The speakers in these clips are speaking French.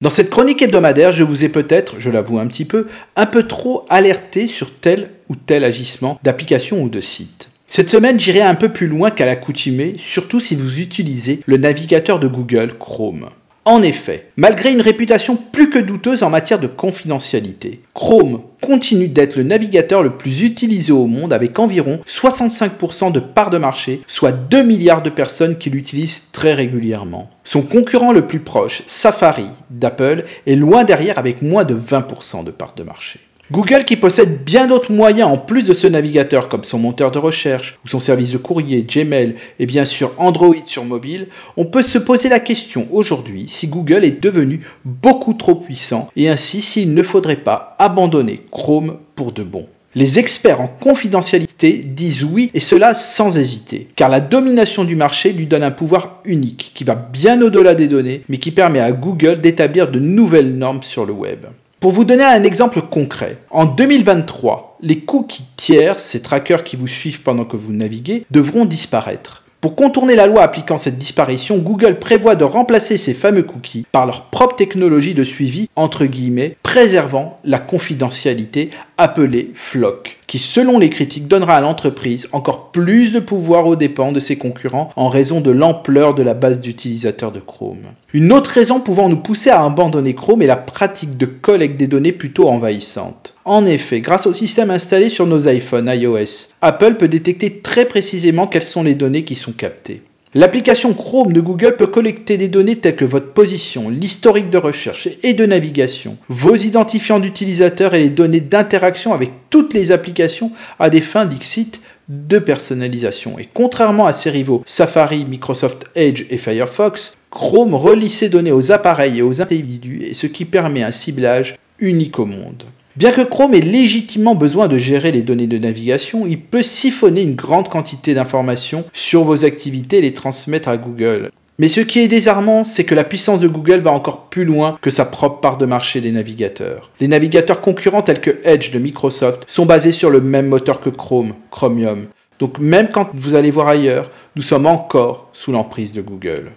Dans cette chronique hebdomadaire, je vous ai peut-être, je l'avoue un petit peu, un peu trop alerté sur tel ou tel agissement d'application ou de site. Cette semaine, j'irai un peu plus loin qu'à l'accoutumée, surtout si vous utilisez le navigateur de Google Chrome. En effet, malgré une réputation plus que douteuse en matière de confidentialité, Chrome continue d'être le navigateur le plus utilisé au monde avec environ 65% de parts de marché, soit 2 milliards de personnes qui l'utilisent très régulièrement. Son concurrent le plus proche, Safari d'Apple, est loin derrière avec moins de 20% de parts de marché. Google qui possède bien d'autres moyens en plus de ce navigateur comme son moteur de recherche ou son service de courrier, Gmail et bien sûr Android sur mobile, on peut se poser la question aujourd'hui si Google est devenu beaucoup trop puissant et ainsi s'il ne faudrait pas abandonner Chrome pour de bon. Les experts en confidentialité disent oui et cela sans hésiter, car la domination du marché lui donne un pouvoir unique qui va bien au-delà des données, mais qui permet à Google d'établir de nouvelles normes sur le web. Pour vous donner un exemple concret, en 2023, les cookies tiers, ces trackers qui vous suivent pendant que vous naviguez, devront disparaître. Pour contourner la loi appliquant cette disparition, Google prévoit de remplacer ces fameux cookies par leur propre technologie de suivi, entre guillemets, préservant la confidentialité appelée FLOC qui selon les critiques donnera à l'entreprise encore plus de pouvoir aux dépens de ses concurrents en raison de l'ampleur de la base d'utilisateurs de Chrome. Une autre raison pouvant nous pousser à abandonner Chrome est la pratique de collecte des données plutôt envahissante. En effet, grâce au système installé sur nos iPhones iOS, Apple peut détecter très précisément quelles sont les données qui sont captées. L'application Chrome de Google peut collecter des données telles que votre position, l'historique de recherche et de navigation, vos identifiants d'utilisateurs et les données d'interaction avec toutes les applications à des fins d'Xit de personnalisation. Et contrairement à ses rivaux Safari, Microsoft Edge et Firefox, Chrome relie ces données aux appareils et aux individus, ce qui permet un ciblage unique au monde. Bien que Chrome ait légitimement besoin de gérer les données de navigation, il peut siphonner une grande quantité d'informations sur vos activités et les transmettre à Google. Mais ce qui est désarmant, c'est que la puissance de Google va encore plus loin que sa propre part de marché des navigateurs. Les navigateurs concurrents tels que Edge de Microsoft sont basés sur le même moteur que Chrome, Chromium. Donc même quand vous allez voir ailleurs, nous sommes encore sous l'emprise de Google.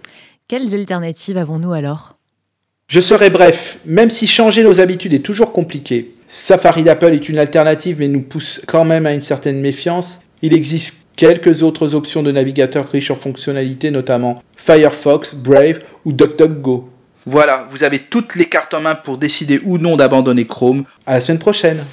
Quelles alternatives avons-nous alors? Je serai bref, même si changer nos habitudes est toujours compliqué, Safari d'Apple est une alternative mais nous pousse quand même à une certaine méfiance. Il existe quelques autres options de navigateurs riches en fonctionnalités, notamment Firefox, Brave ou DuckDuckGo. Voilà, vous avez toutes les cartes en main pour décider ou non d'abandonner Chrome. À la semaine prochaine.